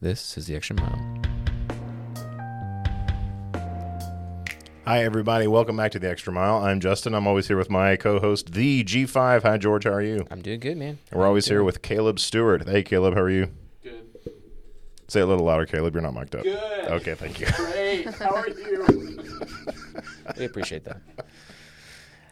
This is the Extra Mile. Hi, everybody. Welcome back to the Extra Mile. I'm Justin. I'm always here with my co-host, the G5. Hi, George. How are you? I'm doing good, man. We're always here with Caleb Stewart. Hey, Caleb. How are you? Good. Say it a little louder, Caleb. You're not mic'd up. Good. Okay, thank you. Great. How are you? We appreciate that.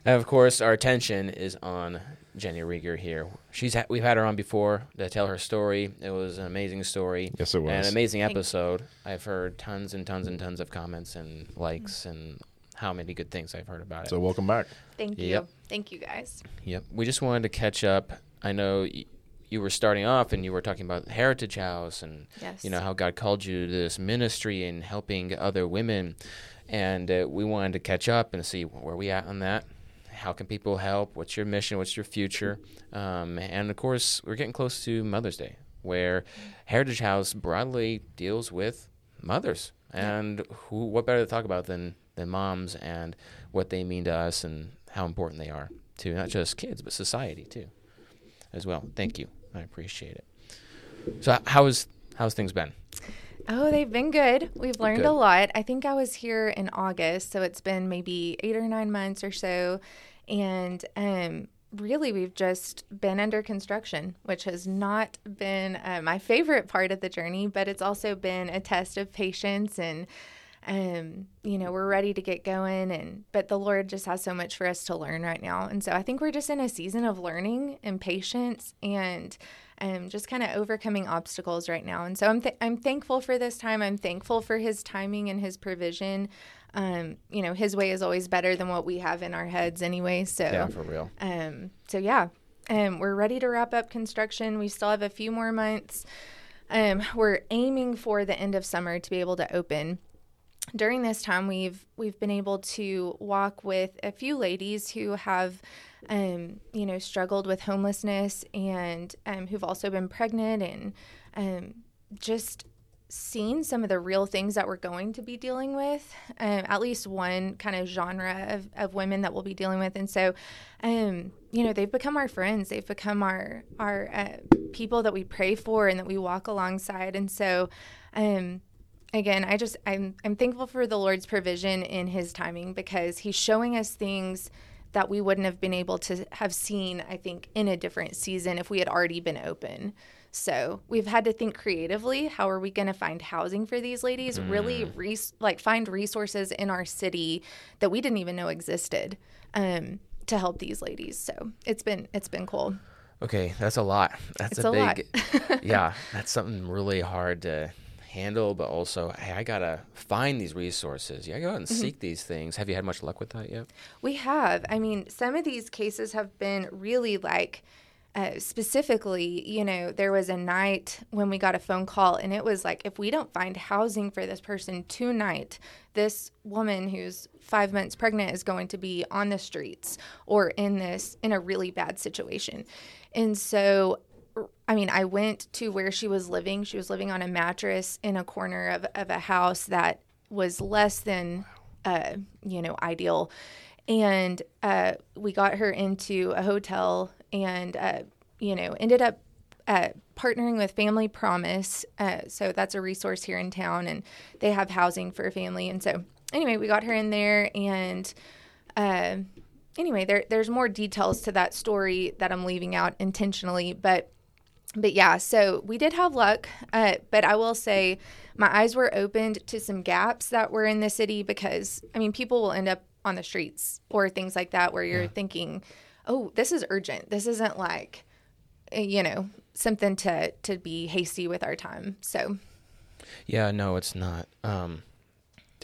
And of course, our attention is on Jenny Reeger here. She's ha- we've had her on before to tell her story. It was an amazing story. Yes, it was. an amazing episode. I've heard tons and tons and tons of comments and likes and how many good things I've heard about it. So, welcome back. Thank you. Yep. Thank you guys. Yep. We just wanted to catch up. I know y- you were starting off and you were talking about Heritage House and Yes. you know how God called you to this ministry and helping other women, and uh, we wanted to catch up and see where we at on that. How can people help? What's your mission? What's your future? Um, and of course, we're getting close to Mother's Day, where Heritage House broadly deals with mothers, and who what better to talk about than than moms and what they mean to us and how important they are to not just kids but society too, as well. Thank you, I appreciate it. So, how is how's things been? Oh, they've been good. We've learned Good. a lot. I think I was here in August, so it's been maybe eight or nine months or so. And um, really, we've just been under construction, which has not been uh, my favorite part of the journey, but it's also been a test of patience and. Um, you know, we're ready to get going and but the Lord just has so much for us to learn right now. And so I think we're just in a season of learning and patience and um, just kind of overcoming obstacles right now. And so I'm th- I'm thankful for this time. I'm thankful for His timing and His provision. Um, you know, His way is always better than what we have in our heads, anyway. So Yeah, for real. um, so yeah, um, we're ready to wrap up construction. We still have a few more months. Um, we're aiming for the end of summer to be able to open. During this time, we've we've been able to walk with a few ladies who have, um, you know, struggled with homelessness and um, who've also been pregnant and um, just seen some of the real things that we're going to be dealing with, um, at least one kind of genre of, of women that we'll be dealing with. And so, um, you know, they've become our friends. They've become our, our uh, people that we pray for and that we walk alongside. And so, um, again, I just, I'm, I'm thankful for the Lord's provision in his timing because he's showing us things that we wouldn't have been able to have seen, I think, in a different season if we had already been open. So we've had to think creatively. How are we going to find housing for these ladies? Really, res- like find resources in our city that we didn't even know existed um, to help these ladies. So it's been it's been cool. Okay, that's a lot. That's It's a a lot. big, yeah, that's something really hard to handle. But also, hey, I gotta find these resources. Yeah, go out and Mm-hmm. seek these things. Have you had much luck with that yet? We have. I mean, some of these cases have been really like, uh, specifically, you know, there was a night when we got a phone call, and it was like, if we don't find housing for this person tonight, this woman who's five months pregnant is going to be on the streets or in this, in a really bad situation. And so, I mean, I went to where she was living. She was living on a mattress in a corner of, of a house that was less than, uh, you know, ideal. And uh, we got her into a hotel and, uh, you know, ended up uh, partnering with Family Promise. Uh, so that's a resource here in town, and they have housing for a family. And so, anyway, we got her in there, and uh, anyway, there, there's more details to that story that I'm leaving out intentionally, but but yeah, so we did have luck. Uh, but I will say, my eyes were opened to some gaps that were in the city because I mean, people will end up on the streets or things like that where you're thinking, "Oh, this is urgent. This isn't like, uh, you know, something to to be hasty with our time." So Yeah, no, it's not. Um,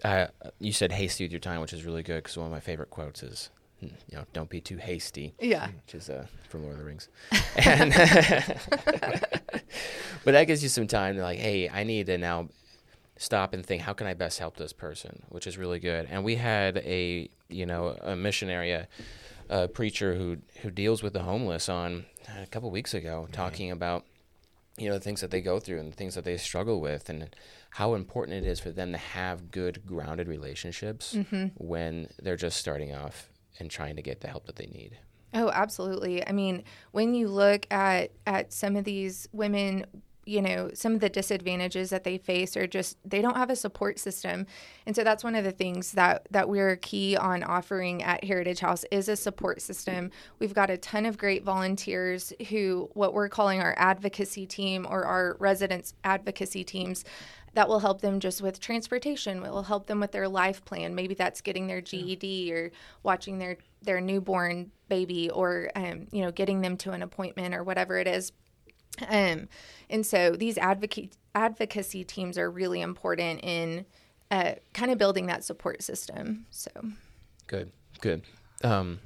I, you said hasty with your time, which is really good because one of my favorite quotes is, Hmm, you know, don't be too hasty. yeah, hmm, which is uh, from Lord of the Rings. And but that gives you some time to like, hey, I need to now stop and think, how can I best help this person, which is really good. And we had a you know a missionary, a, a preacher who who deals with the homeless on uh, a couple weeks ago, talking about you know the things that they go through and the things that they struggle with and how important it is for them to have good grounded relationships mm-hmm. when they're just starting off and trying to get the help that they need. Oh, absolutely. I mean, when you look at at some of these women, you know, some of the disadvantages that they face are just they don't have a support system. And so that's one of the things that that we're key on offering at Heritage House is a support system. We've got a ton of great volunteers who what we're calling our advocacy team or our residents advocacy teams that will help them just with transportation We will help them with their life plan maybe that's getting their ged or watching their their newborn baby or um, you know getting them to an appointment or whatever it is um, and so these advocate advocacy teams are really important in uh, kind of building that support system. So good, good. Um,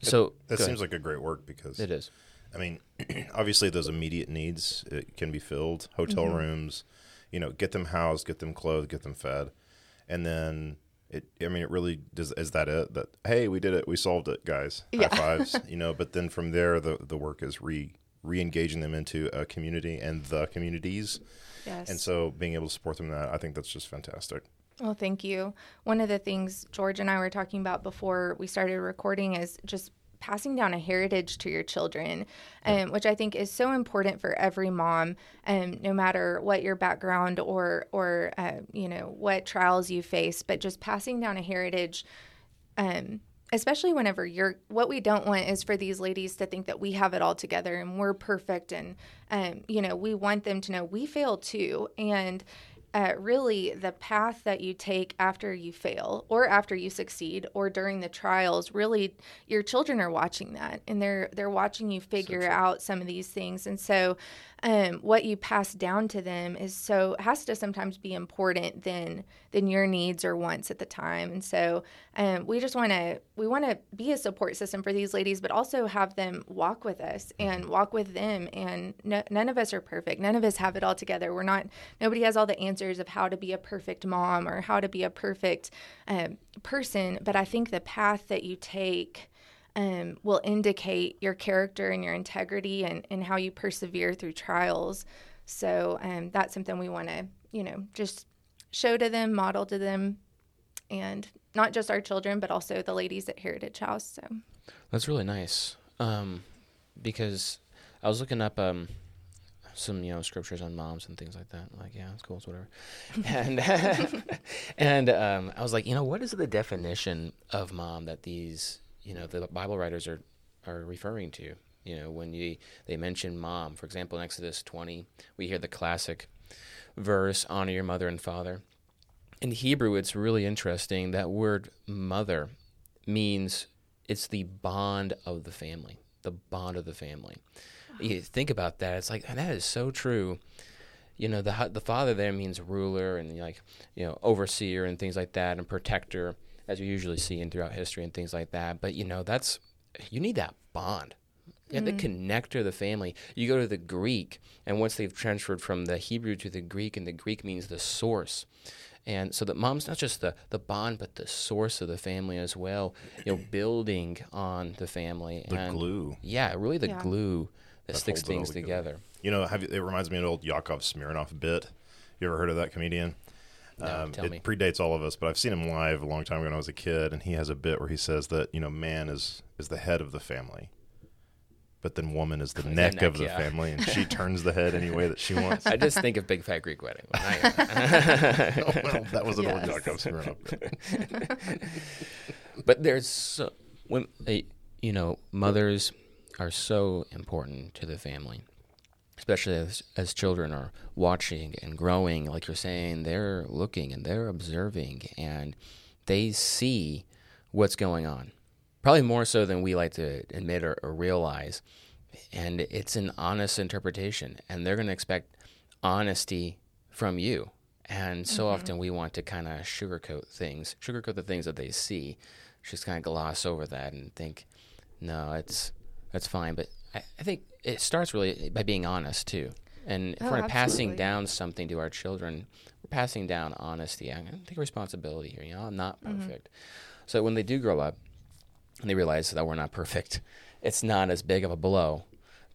so that seems like a great work because it is. I mean, obviously those immediate needs can be filled. Hotel mm-hmm. rooms, you know, get them housed, get them clothed, get them fed, and then it. I mean, it really does. Is that it? That hey, we did it. We solved it, guys. Yeah. High fives. you know, but then from there, the the work is re re-engaging them into a community and the communities. Yes. And so being able to support them in that, I think that's just fantastic. Well, thank you. One of the things George and I were talking about before we started recording is just passing down a heritage to your children, um, which I think is so important for every mom, um, no matter what your background or or uh, you know what trials you face, but just passing down a heritage. Um, especially whenever you're what we don't want is for these ladies to think that we have it all together and we're perfect and um, you know we want them to know we fail too. And uh, really the path that you take after you fail or after you succeed or during the trials really your children are watching that and they're they're watching you figure so out some of these things. And so um, what you pass down to them is so has to sometimes be important than than your needs or wants at the time. And so um, we just want to we want to be a support system for these ladies, but also have them walk with us and walk with them. And no, none of us are perfect. None of us have it all together. We're not. Nobody has all the answers of how to be a perfect mom or how to be a perfect um, person. But I think the path that you take um, will indicate your character and your integrity and, and how you persevere through trials. So um, that's something we want to, you know, just show to them, model to them, and not just our children, but also the ladies at Heritage House. So that's really nice um, because I was looking up um, some you know scriptures on moms and things like that. Like, yeah, it's cool, it's whatever. and and um, I was like, you know, what is the definition of mom that these you know the Bible writers are are referring to. You know, when you they mention mom, for example, in Exodus 20, we hear the classic verse, "Honor your mother and father." In Hebrew, it's really interesting. That word "mother" means it's the bond of the family, the bond of the family. You think about that; it's like that is so true. You know, the the father there means ruler and like you know overseer and things like that, and protector as you usually see in throughout history and things like that. But you know, that's you need that bond. You have mm-hmm. the connector of the family. You go to the Greek, and once they've transferred from the Hebrew to the Greek, and the Greek means the source. And so that mom's not just the, the bond, but the source of the family as well. You know, building on the family. The and glue. Yeah, really the yeah. glue that, that sticks things together. You know, have you, it reminds me of an old Yakov Smirnoff bit. You ever heard of that comedian? No, um, it me. predates all of us, but I've seen him live a long time ago when I was a kid, and he has a bit where he says that you know man is is the head of the family, but then woman is the, neck, neck, of the yeah. family, and she turns the head any way that she wants. I just think of Big Fat Greek Wedding. oh, well, that was an yes. old Yakov but there's so, when you know mothers are so important to the family especially as, as children are watching and growing, like you're saying, they're looking and they're observing and they see what's going on. Probably more so than we like to admit or, or realize. And it's an honest interpretation, and they're going to expect honesty from you. And so mm-hmm. often we want to kind of sugarcoat things, sugarcoat the things that they see, just kind of gloss over that and think, no, it's that's fine. But I, I think it starts really by being honest too. And if oh, we're passing down something to our children, we're passing down honesty. I'm going to take responsibility here. You know, I'm not mm-hmm. perfect. Mm-hmm. So when they do grow up and they realize that we're not perfect, it's not as big of a blow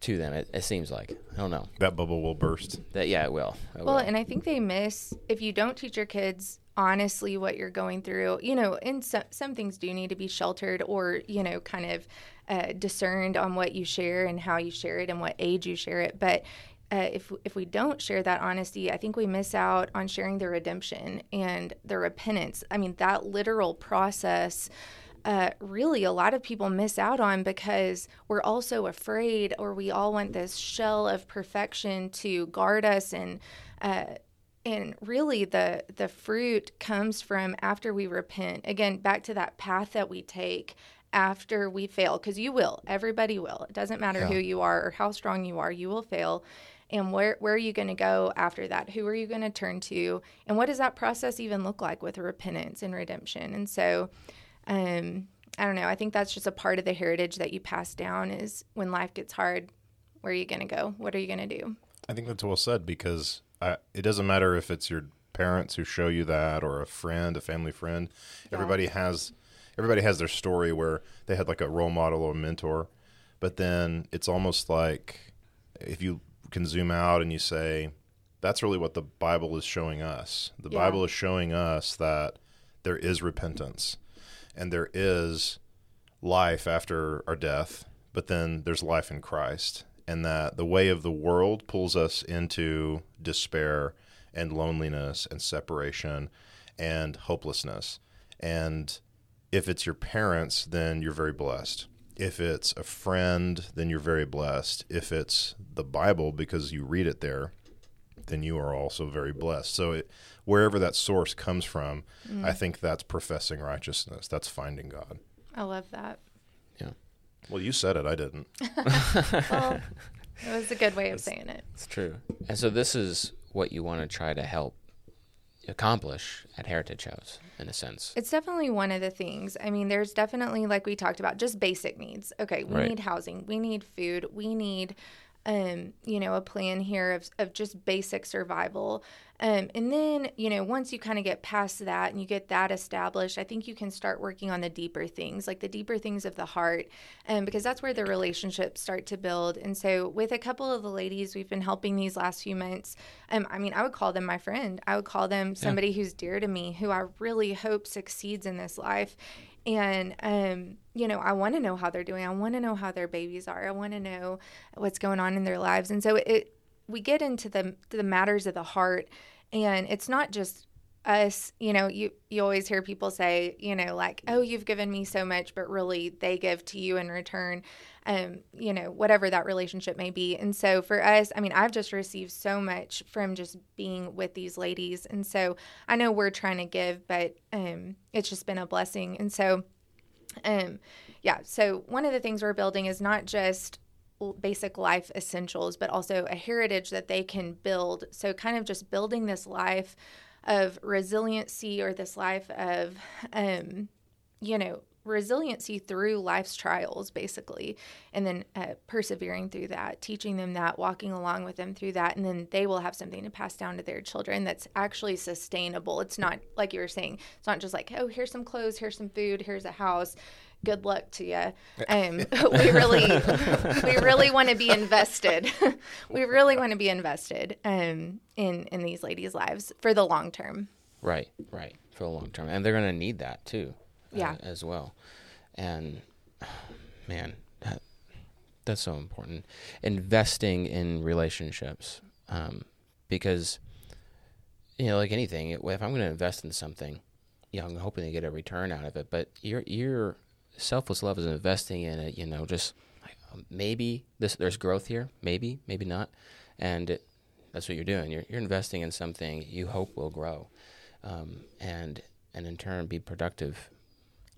to them. It, it, seems like I don't know. That bubble will burst. That yeah, it will. It well, will. and I think they miss if you don't teach your kids honestly what you're going through. You know, and some some things do need to be sheltered or you know kind of uh, discerned on what you share and how you share it and what age you share it. But uh, if if we don't share that honesty, I think we miss out on sharing the redemption and the repentance. I mean, that literal process. Uh, really, a lot of people miss out on because we're also afraid, or we all want this shell of perfection to guard us and uh, and really the the fruit comes from after we repent again back to that path that we take after we fail because you will everybody will it doesn't matter Yeah. who you are or how strong you are you will fail. And where where are you going to go after that? Who are you going to turn to? And what does that process even look like with repentance and redemption? And so um i don't know i think that's just a part of the heritage that you pass down is when life gets hard where are you going to go? What are you going to do? I think that's well said because I, it doesn't matter if it's your parents who show you that or a friend, a family friend. Everybody has everybody has their story where they had like a role model or a mentor, but then it's almost like if you can zoom out and you say that's really what the Bible is showing us. The Yeah. Bible is showing us that there is repentance and there is life after our death, but then there's life in Christ. And that the way of the world pulls us into despair and loneliness and separation and hopelessness. And if it's your parents, then you're very blessed. If it's a friend, then you're very blessed. If it's the Bible, because you read it there, then you are also very blessed. So, it, wherever that source comes from, mm. I think that's professing righteousness. That's finding God. i love that Yeah. Well, you said it. I didn't. well it was a good way of saying it It's true. And so this is what you want to try to help accomplish at Heritage House, in a sense. It's definitely one of the things. I mean, there's definitely, like we talked about, just basic needs. Okay, we Right. need housing, we need food, we need, um, you know, a plan here of, of just basic survival. Um, and then, you know, once you kind of get past that and you get that established, I think you can start working on the deeper things, like the deeper things of the heart, um, because that's where the relationships start to build. And so, with a couple of the ladies we've been helping these last few months, um, I mean, I would call them my friend. I would call them somebody who's dear to me, who I really hope succeeds in this life. And, um, you know, I want to know how they're doing. I want to know how their babies are. I want to know what's going on in their lives. And so it, we get into the, the matters of the heart and it's not just us you know you you always hear people say you know like oh you've given me so much but really they give to you in return um you know whatever that relationship may be. And so for us i mean i've just received so much from just being with these ladies. And so i know we're trying to give but um it's just been a blessing. And so um yeah so one of the things we're building is not just basic life essentials but also a heritage that they can build. So kind of just building this life of resiliency or this life of um you know resiliency through life's trials basically and then uh, persevering through that teaching them that walking along with them through that and then they will have something to pass down to their children that's actually sustainable. It's not like you were saying it's not just like oh here's some clothes here's some food here's a house. Good luck to you um, we really we really want to be invested. We really want to be invested um, in in these ladies lives for the long term. Right, right, for the long term, and they're going to need that too, uh, Yeah. as well. And man, that, that's so important. Investing in relationships, um, because you know, like anything, if I'm going to invest in something, you know, I'm hoping to get a return out of it. But your your selfless love is investing in it. You know, just um, maybe this there's growth here, maybe, maybe not, and it, that's what you're doing. You're you're investing in something you hope will grow, um, and and in turn be productive.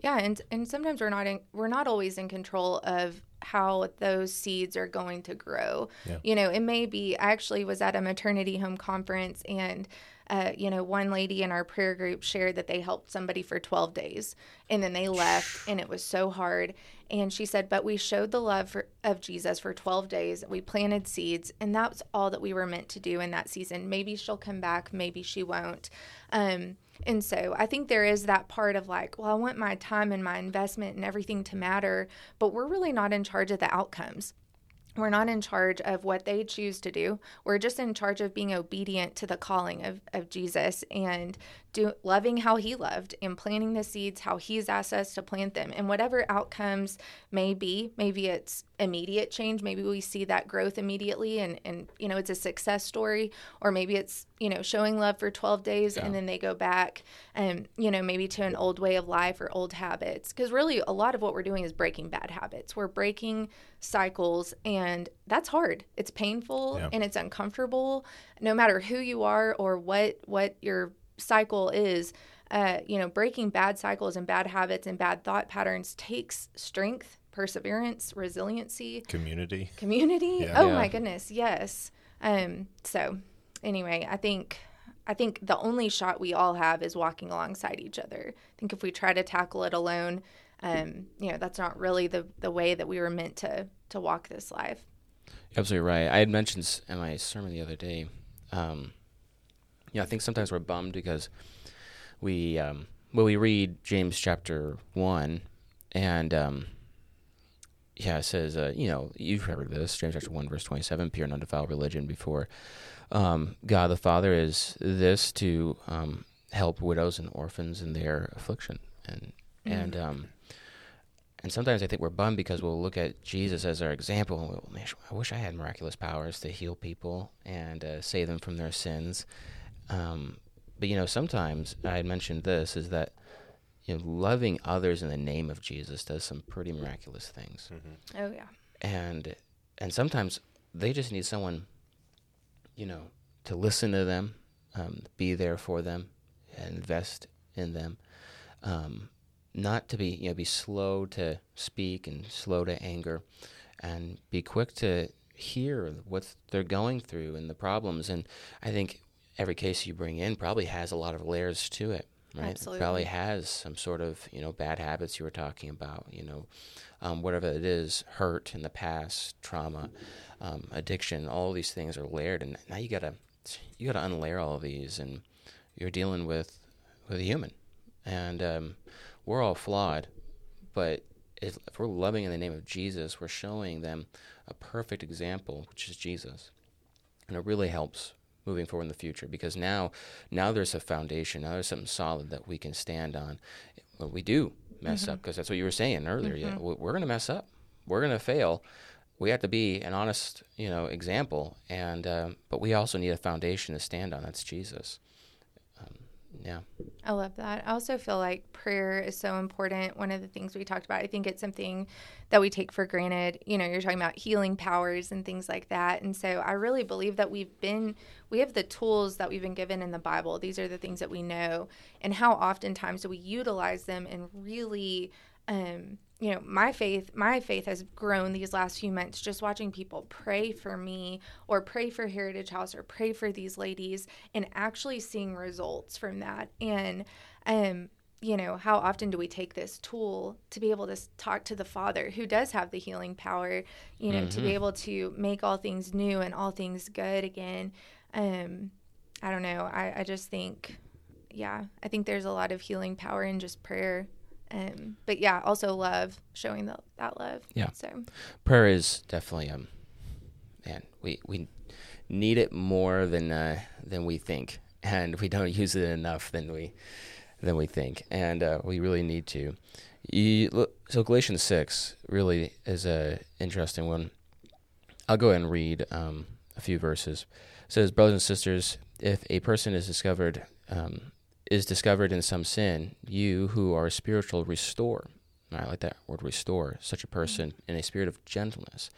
Yeah, and and sometimes we're not in, we're not always in control of how those seeds are going to grow. Yeah. You know, it may be. I actually was at a maternity home conference, and uh, you know, one lady in our prayer group shared that they helped somebody for 12 days, and then they left, and it was so hard. And she said, "But we showed the love for, of Jesus for 12 days. We planted seeds, and that's all that we were meant to do in that season. Maybe she'll come back, maybe she won't." Um, and so I think there is that part of like, well, I want my time and my investment and everything to matter, but we're really not in charge of the outcomes. we're not in charge of what they choose to do. We're just in charge of being obedient to the calling of, of Jesus and do, loving how he loved and planting the seeds how he's asked us to plant them. And whatever outcomes may be, maybe it's immediate change, maybe we see that growth immediately and, and you know, it's a success story, or maybe it's, you know, showing love for 12 days yeah. and then they go back and, you know, maybe to an old way of life or old habits. Because really, a lot of what we're doing is breaking bad habits. We're breaking cycles and that's hard it's painful yeah. and it's uncomfortable no matter who you are or what what your cycle is uh, you know breaking bad cycles and bad habits and bad thought patterns takes strength perseverance resiliency community community yeah. oh yeah. my goodness yes um so anyway i think I think the only shot we all have is walking alongside each other. I think if we try to tackle it alone, um, you know, that's not really the, the way that we were meant to, to walk this life. Absolutely right. I had mentioned in my sermon the other day, um, you know, I think sometimes we're bummed because we, um, well, we read James chapter 1 and, um, yeah, it says, uh, you know, you've heard this, James chapter 1, verse 27, pure and undefiled religion before um, God the Father is this to um, help widows and orphans in their affliction. And, mm-hmm. and, um, and sometimes I think we're bummed because we'll look at Jesus as our example and we'll, man, I wish I had miraculous powers to heal people and uh, save them from their sins. Um, but you know, sometimes I mentioned this is that you know, loving others in the name of Jesus does some pretty miraculous things. Mm-hmm. Oh yeah. And and sometimes they just need someone, you know, to listen to them, um, be there for them, and invest in them. Um, not to be you know be slow to speak and slow to anger and be quick to hear what they're going through and the problems and i think every case you bring in probably has a lot of layers to it right Absolutely. Probably has some sort of you know bad habits you were talking about you know um, whatever it is hurt in the past trauma um, addiction all these things are layered and now you gotta you gotta unlayer all of these and you're dealing with with a human and um, we're all flawed, but if, if we're loving in the name of Jesus, we're showing them a perfect example, which is Jesus. And it really helps moving forward in the future because now now there's a foundation now there's something solid that we can stand on. Well, we do mess mm-hmm. up because that's what you were saying earlier mm-hmm. yeah, we're going to mess up. We're going to fail. We have to be an honest you know example and um, but we also need a foundation to stand on. That's jesus yeah. I love that. I also feel like prayer is so important. One of the things we talked about, I think it's something that we take for granted. You know, you're talking about healing powers and things like that. And so I really believe that we've been, we have the tools that we've been given in the Bible. These are the things that we know. And how oftentimes do we utilize them and really, um, you know my faith my faith has grown these last few months just watching people pray for me or pray for heritage house or pray for these ladies and actually seeing results from that and um you know how often do we take this tool to be able to talk to the father who does have the healing power you know mm-hmm. to be mm-hmm. able to make all things new and all things good again um i don't know i i just think yeah i think there's a lot of healing power in just prayer um, but yeah, also love showing the, that love. Yeah. So prayer is definitely um, man, we we need it more than uh, than we think, and we don't use it enough than we than we think, and uh, we really need to. You, so Galatians six really is a interesting one. I'll go ahead and read um, a few verses. It says, brothers and sisters, if a person is discovered um, is discovered in some sin, you who are spiritual restore. I like that word restore, such a person mm-hmm. in a spirit of gentleness.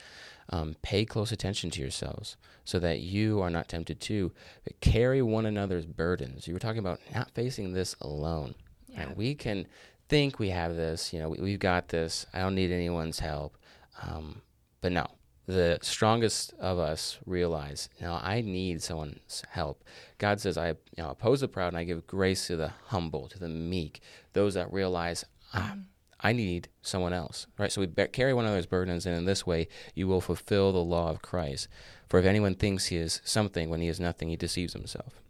Um, pay close attention to yourselves so that you are not tempted to carry one another's burdens. You were talking about not facing this alone. Yeah. Right? We can think we have this, you know, we, have got this. I don't need anyone's help. Um, but no, the strongest of us realize, you know, I need someone's help. God says, I you know, oppose the proud and I give grace to the humble, to the meek, those that realize, ah, I need someone else, right? So we carry one another's burdens, and in this way, you will fulfill the law of Christ. For if anyone thinks he is something when he is nothing, he deceives himself.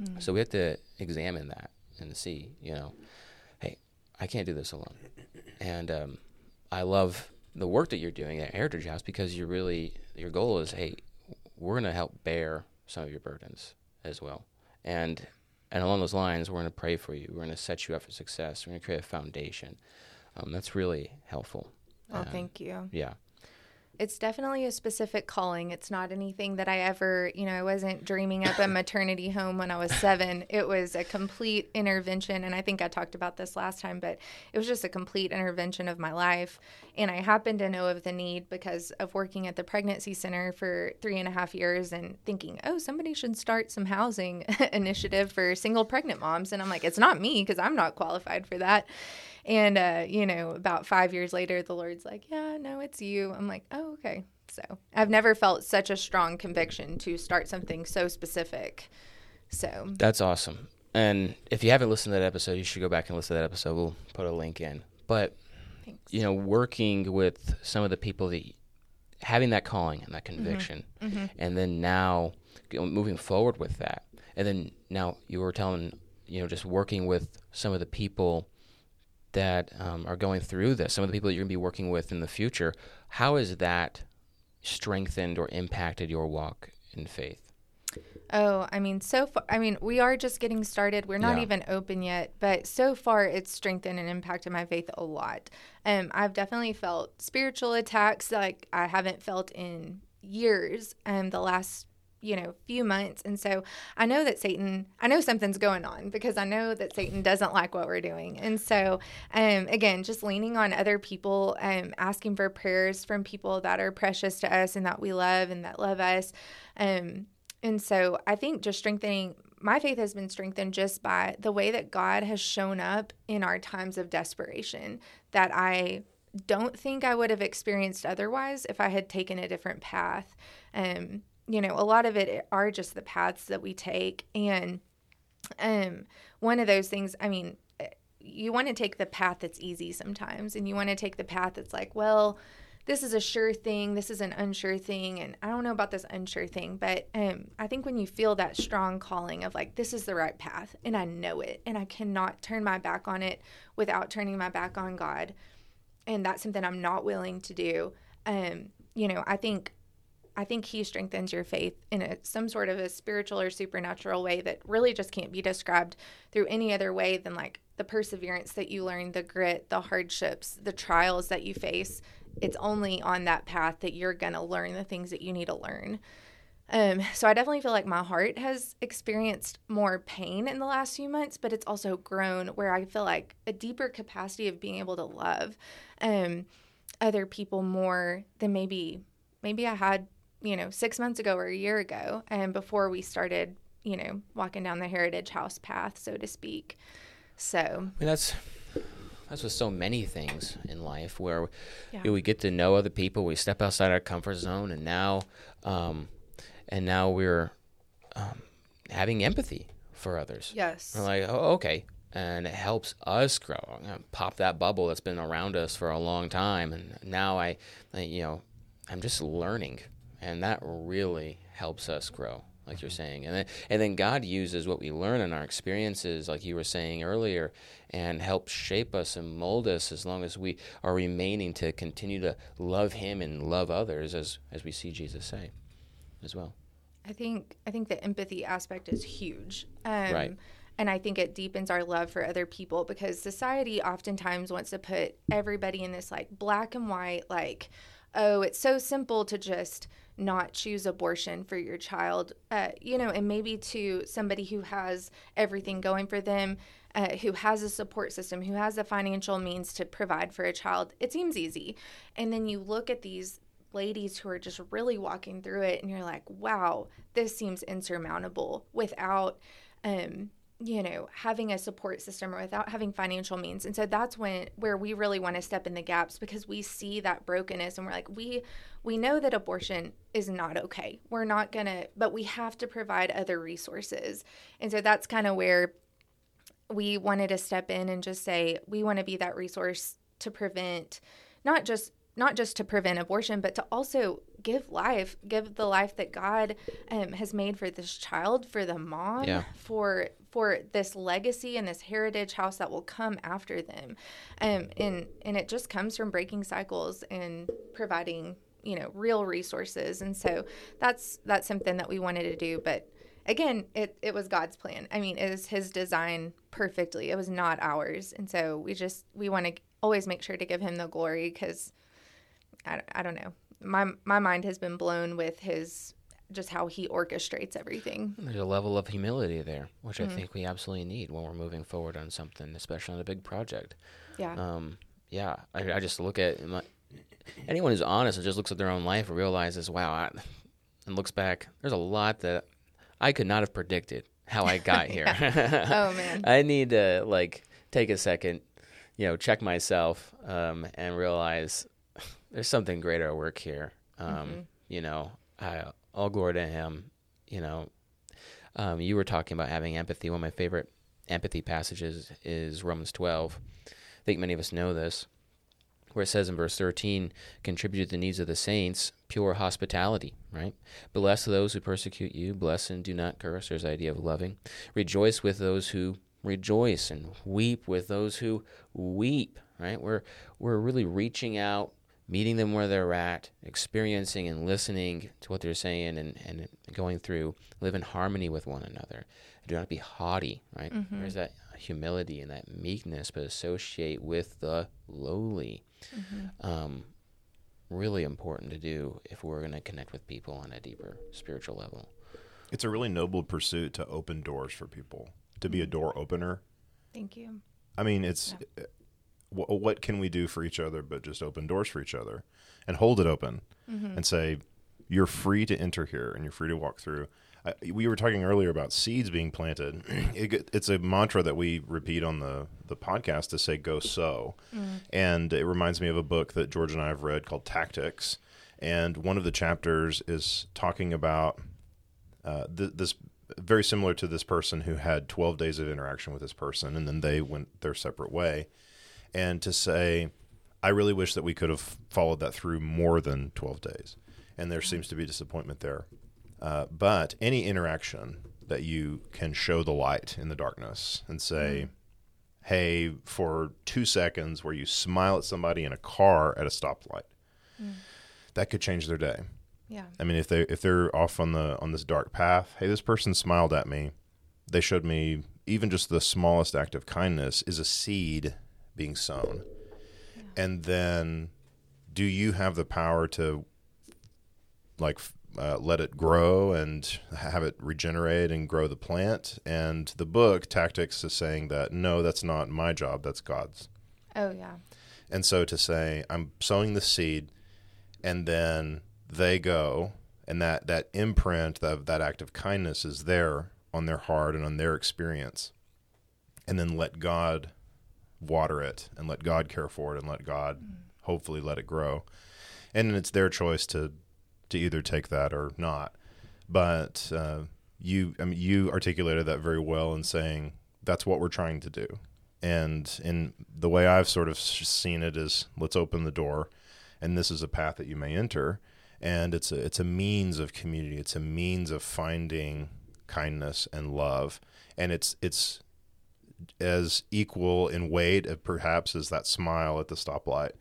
Mm. So we have to examine that and see, you know, hey, I can't do this alone. And um, I love the work that you're doing at Heritage House because you're really your goal is hey we're going to help bear some of your burdens as well. And and along those lines we're going to pray for you. We're going to set you up for success. We're going to create a foundation. Um, that's really helpful. Oh, Um, thank you. yeah It's definitely a specific calling. It's not anything that I ever, you know, I wasn't dreaming up a maternity home when I was seven. It was a complete intervention. And I think I talked about this last time, but it was just a complete intervention of my life. And I happened to know of the need because of working at the pregnancy center for three and a half years and thinking, oh, somebody should start some housing initiative for single pregnant moms. And I'm like, it's not me because I'm not qualified for that. And, uh, you know, about five years later, the Lord's like, yeah, no, it's you. I'm like, oh, okay. So I've never felt such a strong conviction to start something so specific. So, That's awesome. And if you haven't listened to that episode, you should go back and listen to that episode. We'll put a link in. But thanks. you know, working with some of the people that having that calling and that conviction, and then now moving forward with that, and then now you were telling, you know, just working with some of the people that um, are going through this, some of the people that you're going to be working with in the future. How has that strengthened or impacted your walk in faith? Oh, I mean, so far, I mean, we are just getting started. We're not Yeah. even open yet, but so far it's strengthened and impacted my faith a lot. Um, I've definitely felt spiritual attacks like I haven't felt in years. Um, the last you know few months. And so i know that satan i know something's going on because i know that satan doesn't like what we're doing. And so um again just leaning on other people um asking for prayers from people that are precious to us and that we love and that love us. Um and so I think just strengthening my faith has been strengthened just by the way that God has shown up in our times of desperation that I don't think I would have experienced otherwise if I had taken a different path. Um, you know, a lot of it are just the paths that we take. And um, one of those things, I mean, eh, you want to take the path that's easy sometimes, and you want to take the path that's like, well, this is a sure thing, this is an unsure thing, and I don't know about this unsure thing, but um, I think when you feel that strong calling of like, this is the right path, and I know it, and I cannot turn my back on it without turning my back on God, and that's something I'm not willing to do. Um, you know, I think I think he strengthens your faith in a, some sort of a spiritual or supernatural way that really just can't be described through any other way than like the perseverance that you learn, the grit, the hardships, the trials that you face. It's only on that path that you're going to learn the things that you need to learn. Um, so I definitely feel like my heart has experienced more pain in the last few months, but it's also grown where I feel like a deeper capacity of being able to love um, other people more than maybe maybe I had you know six months ago or a year ago, and before we started you know walking down the Heritage House path, so to speak. So I mean, that's that's with so many things in life where Yeah. we get to know other people, we step outside our comfort zone, and now, um, and now we're um, having empathy for others. yes, We're like, oh, okay, and it helps us grow. Pop that bubble that's been around us for a long time, and now I, I, you know, I'm just learning, and that really helps us grow, like you're saying. And then, and then God uses what we learn in our experiences, like you were saying earlier, and helps shape us and mold us as long as we are remaining to continue to love Him and love others, as as we see Jesus say, as well. I think I think the empathy aspect is huge. Um, Right. And I think it deepens our love for other people because society oftentimes wants to put everybody in this like black and white, like, oh, it's so simple to just not choose abortion for your child, uh, you know, and maybe to somebody who has everything going for them, uh, who has a support system, who has the financial means to provide for a child, it seems easy. And then you look at these ladies who are just really walking through it and you're like wow this seems insurmountable without um you know having a support system or without having financial means. And so that's when where we really want to step in the gaps because we see that brokenness and we're like we we know that abortion is not okay. We're not gonna but we have to provide other resources. And so that's kind of where we wanted to step in and just say we want to be that resource to prevent not just not just to prevent abortion but to also give life give the life that god um, has made for this child for the mom Yeah. for for this legacy and this heritage house that will come after them. Um, and and it just comes from breaking cycles and providing you know real resources. And so that's that's something that we wanted to do, but again, it, it was God's plan. I mean, it was his design perfectly. It was not ours. And so we just, we want to always make sure to give him the glory because I, I don't know. My, my mind has been blown with his, just how he orchestrates everything. There's a level of humility there, which mm-hmm. I think we absolutely need when we're moving forward on something, especially on a big project. Yeah. Um, yeah. I, I just look at my, anyone who's honest and just looks at their own life and realizes, wow, I, and looks back, there's a lot that I could not have predicted how I got here. oh man. I need to like take a second, you know, check myself um, and realize there's something greater at work here. Um, mm-hmm. You know, I, all glory to Him. You know, um, you were talking about having empathy. One of my favorite empathy passages is Romans 12. I think many of us know this where it says in verse 13, contribute to the needs of the saints, pure hospitality, right? Bless those who persecute you, bless and do not curse. There's the idea of loving. Rejoice with those who rejoice and weep with those who weep, right? We're, we're really reaching out, meeting them where they're at, experiencing and listening to what they're saying and, and going through, live in harmony with one another. Do not be haughty, right? Mm-hmm. There's that humility and that meekness, but associate with the lowly mm-hmm. um, really important to do if we're going to connect with people on a deeper spiritual level. It's a really noble pursuit to open doors for people, to be a door opener. Thank you. I mean, it's yeah. W- what can we do for each other but just open doors for each other and hold it open mm-hmm. and say, you're free to enter here and you're free to walk through we were talking earlier about seeds being planted. It, it's a mantra that we repeat on the, the podcast to say "Go sow," mm. and it reminds me of a book that George and I have read called Tactics, and one of the chapters is talking about uh, th- this very similar to this person who had 12 days of interaction with this person, and then they went their separate way, and to say, I really wish that we could have followed that through more than 12 days, and there seems to be disappointment there. Uh, but any interaction that you can show the light in the darkness and say, mm. hey, for two seconds, where you smile at somebody in a car at a stoplight, mm. that could change their day. Yeah. I mean, if they if they're off on the on this dark path, hey, this person smiled at me. They showed me even just the smallest act of kindness is a seed being sown. Yeah. And then do you have the power to like uh, let it grow and have it regenerate and grow the plant. And the book, Tactics, is saying that no, that's not my job, that's God's. Oh, yeah. And so to say, I'm sowing the seed, and then they go, and that, that imprint, of that act of kindness is there on their heart and on their experience. And then let God water it and let God care for it and let God mm. hopefully let it grow. And it's their choice to to either take that or not. But uh, you, I mean, you articulated that very well in saying that's what we're trying to do. And in the way I've sort of seen it is, let's open the door, and this is a path that you may enter, and it's a it's a means of community. It's a means of finding kindness and love, and it's it's as equal in weight, perhaps, as that smile at the stoplight,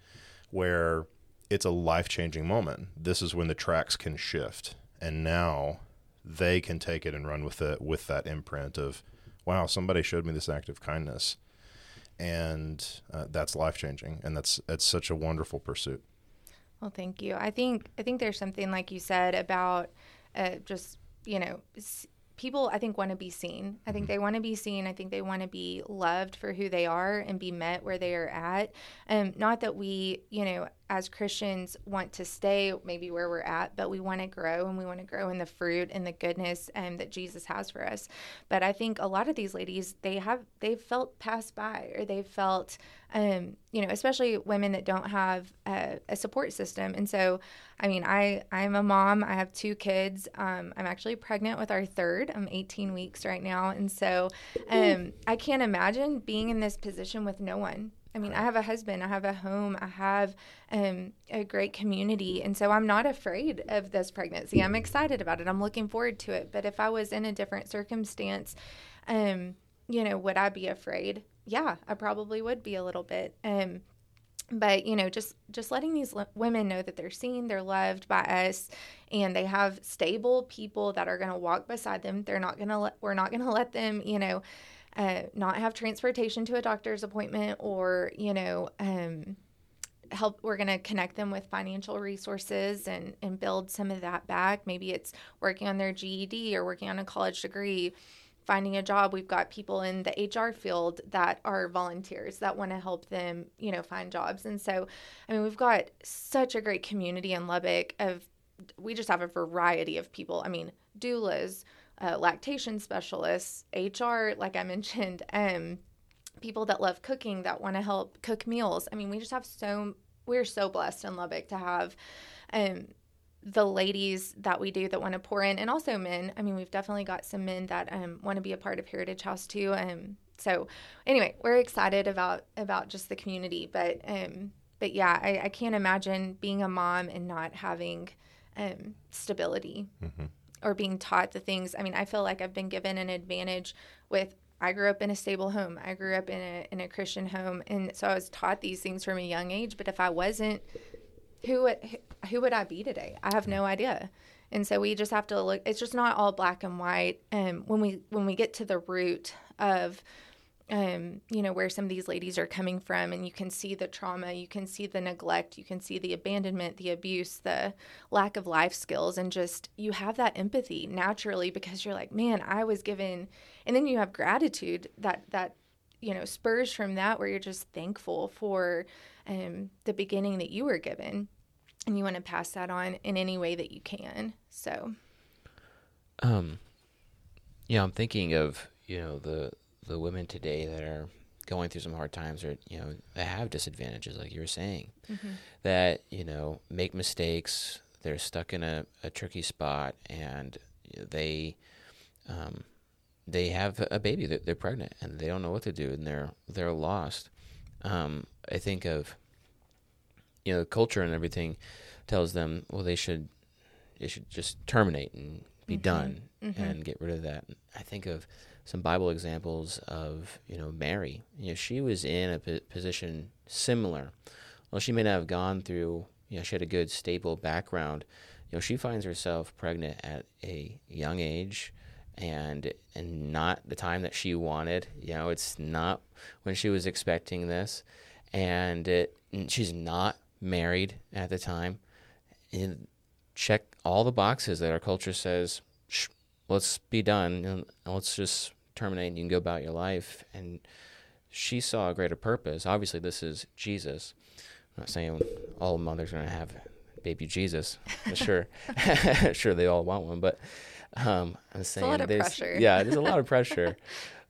where it's a life changing moment. This is when the tracks can shift, and now they can take it and run with it with that imprint of, wow, somebody showed me this act of kindness, and uh, that's life changing, and that's that's such a wonderful pursuit. Well, thank you. I think I think there's something like you said about uh, just you know people i think want to be seen. I think mm-hmm. they want to be seen. I think they want to be loved for who they are and be met where they are at. Um, not that we you know as christians want to stay maybe where we're at but we want to grow and we want to grow in the fruit and the goodness um, that jesus has for us but i think a lot of these ladies they have they've felt passed by or they've felt um, you know especially women that don't have a, a support system and so I mean, I I'm a mom. I have two kids. Um, I'm actually pregnant with our third. I'm 18 weeks right now, and so um, I can't imagine being in this position with no one. I mean, I have a husband, I have a home, I have um, a great community. And so I'm not afraid of this pregnancy. I'm excited about it. I'm looking forward to it. But if I was in a different circumstance, Um, you know, would I be afraid? Yeah, I probably would be a little bit. Um, but you know just just letting these l- women know that they're seen they're loved by us and they have stable people that are going to walk beside them they're not going to let we're not going to let them you know uh, not have transportation to a doctor's appointment or you know um, help we're going to connect them with financial resources and and build some of that back. Maybe it's working on their ged or working on a college degree finding a job. We've got people in the hr field that are volunteers that want to help them you know find jobs. And so i mean we've got such a great community in lubbock of we just have a variety of people. I mean doulas uh, lactation specialists hr like i mentioned um, people that love cooking that want to help cook meals. I mean we just have so we're so blessed in lubbock to have um, the ladies that we do that want to pour in and also men. I mean we've definitely got some men that um, want to be a part of heritage house too um, so anyway we're excited about about just the community but um, but yeah I, I can't imagine being a mom and not having um, stability or being taught the things i mean i feel like i've been given an advantage with I grew up in a stable home. I grew up in a in a Christian home, and so I was taught these things from a young age. But if I wasn't, who would who would I be today? I have no idea. And so we just have to look. It's just not all black and white. And when we when we get to the root of, um, you know, where some of these ladies are coming from, and you can see the trauma, you can see the neglect, you can see the abandonment, the abuse, the lack of life skills, and just you have that empathy naturally because you're like, man, I was given, and then you have gratitude that that you know spurs from that where you're just thankful for um, the beginning that you were given and you want to pass that on in any way that you can so. Um, yeah, I'm thinking of you know the the women today that are going through some hard times, or you know, that have disadvantages, like you were saying, that you know make mistakes. They're stuck in a, a tricky spot, and they um, they have a baby. They're, they're pregnant, and they don't know what to do, and they're they're lost. Um, I think of you know culture and everything tells them well they should they should just terminate and be done and get rid of that. I think of some Bible examples of you know Mary. You know she was in a p- position similar. Well, she may not have gone through. You know she had a good stable background. You know she finds herself pregnant at a young age. And and not the time that she wanted, you know. It's not when she was expecting this, and it, she's not married at the time. And check all the boxes that our culture says, let's be done and let's just terminate and you can go about your life. And she saw a greater purpose. Obviously, this is Jesus. I'm not saying all mothers are going to have baby Jesus. Sure, sure they all want one, but um, I'm saying lot of there's pressure. yeah, there's a lot of pressure,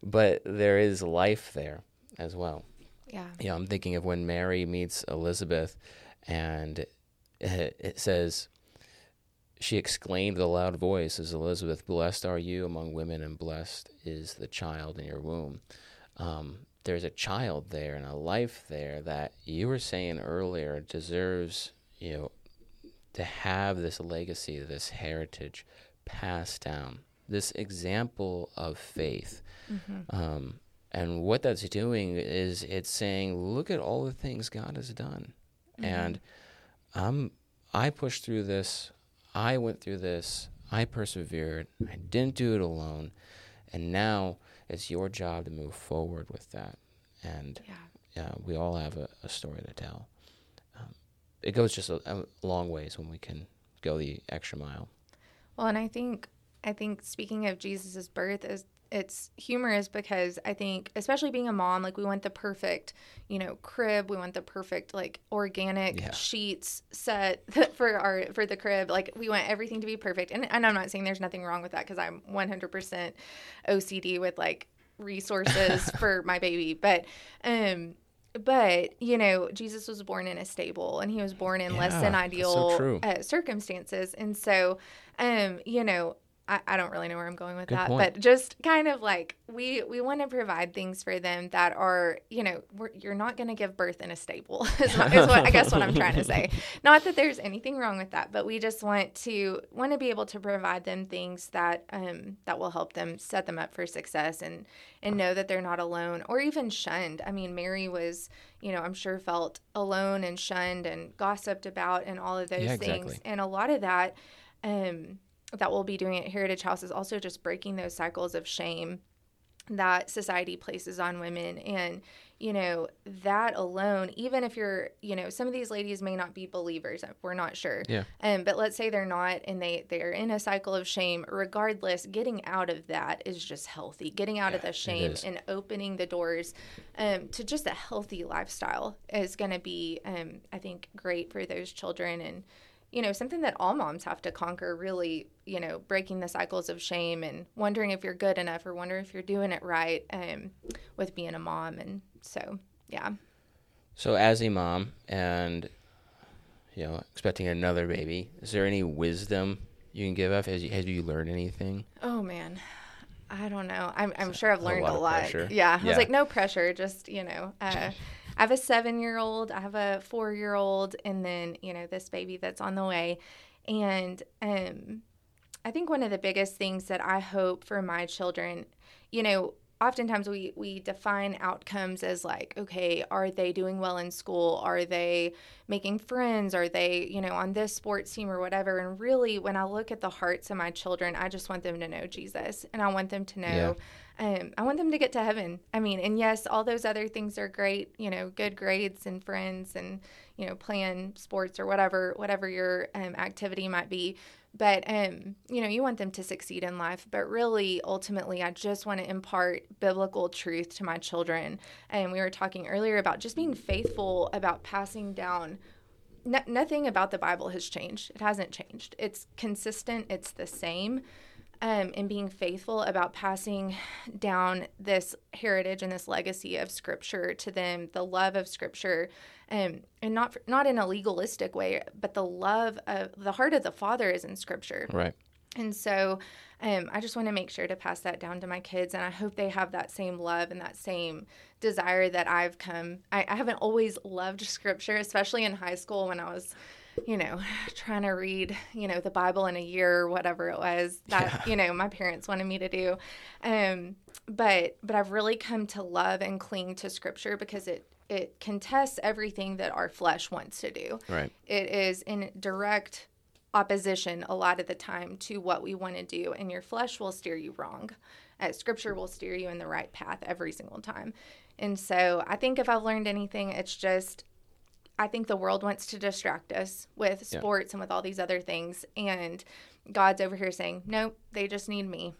but there is life there as well yeah you know, I'm thinking of when Mary meets Elizabeth, and it, it says, she exclaimed with a loud voice, as Elizabeth, blessed are you among women, and blessed is the child in your womb. Um, there's a child there and a life there that you were saying earlier deserves, you know, to have this legacy, this heritage passed down, this example of faith. Um, and what that's doing is it's saying, look at all the things God has done. And I'm, I pushed through this. I went through this. I persevered. I didn't do it alone. And now it's your job to move forward with that. And yeah uh, we all have a, a story to tell. Um, it goes just a, a long ways when we can go the extra mile. Well, and I think I think speaking of Jesus's birth is it's humorous because I think especially being a mom, like we want the perfect, you know, crib, we want the perfect like organic Yeah. sheets set for our for the crib. Like we want everything to be perfect. And and I'm not saying there's nothing wrong with that because I'm 100% OCD with like resources for my baby, but um but you know jesus was born in a stable and he was born in less than that's so ideal uh, circumstances and so um you know I, I don't really know where I'm going with Good that, point. but just kind of like we we want to provide things for them that are you know we're, you're not going to give birth in a stable is, what, is what I guess what I'm trying to say. Not that there's anything wrong with that, but we just want to want to be able to provide them things that um that will help them set them up for success and and know that they're not alone or even shunned. I mean, Mary was you know I'm sure felt alone and shunned and gossiped about and all of those Yeah, things, exactly. and a lot of that. Um, that we'll be doing at Heritage House is also just breaking those cycles of shame that society places on women. And you know that alone even if you're you know some of these ladies may not be believers we're not sure. Yeah. um but let's say they're not and they they're in a cycle of shame regardless getting out of that is just healthy. Getting out of Yeah, the shame and opening the doors um to just a healthy lifestyle is going to be um i think great for those children. And you know, something that all moms have to conquer really, you know, breaking the cycles of shame and wondering if you're good enough or wonder if you're doing it right um, with being a mom. And so, yeah. So, as a mom and you know expecting another baby, is there any wisdom you can give us? Has you, have you learned anything? Oh, man. I don't know. I'm, I'm sure I've a learned lot a lot. pressure. Yeah. I was like, no pressure. Just, you know, uh, I have a seven year old, I have a four year old, and then, you know, this baby that's on the way. And um, I think one of the biggest things that I hope for my children, you know, oftentimes we we define outcomes as like okay are they doing well in school? Are they making friends? Are they you know on this sports team or whatever? And really when i look at the hearts of my children i just want them to know jesus and i want them to know um, i want them to get to heaven. I mean and yes all those other things are great you know good grades and friends and you know playing sports or whatever whatever your um, activity might be. But um, you know you want them to succeed in life. But really ultimately i just want to impart biblical truth to my children. And we were talking earlier about just being faithful about passing down. No, nothing about the bible has changed. It hasn't changed. It's consistent. It's the same um, and being faithful about passing down this heritage and this legacy of scripture to them the love of scripture um, and not not in a legalistic way but the love of the heart of the father is in scripture Right. and so um, I just want to make sure to pass that down to my kids. And I hope they have that same love and that same desire that I've come. I, I haven't always loved scripture, especially in high school when I was, you know, trying to read, you know, the Bible in a year or whatever it was that, you know, my parents wanted me to do. Um, but, but I've really come to love and cling to scripture because it, it contests everything that our flesh wants to do Right. it is in direct opposition a lot of the time to what we want to do and your flesh will steer you wrong uh, scripture will steer you in the right path every single time and so i think if i've learned anything it's just i think the world wants to distract us with Yeah. sports and with all these other things and god's over here saying nope they just need me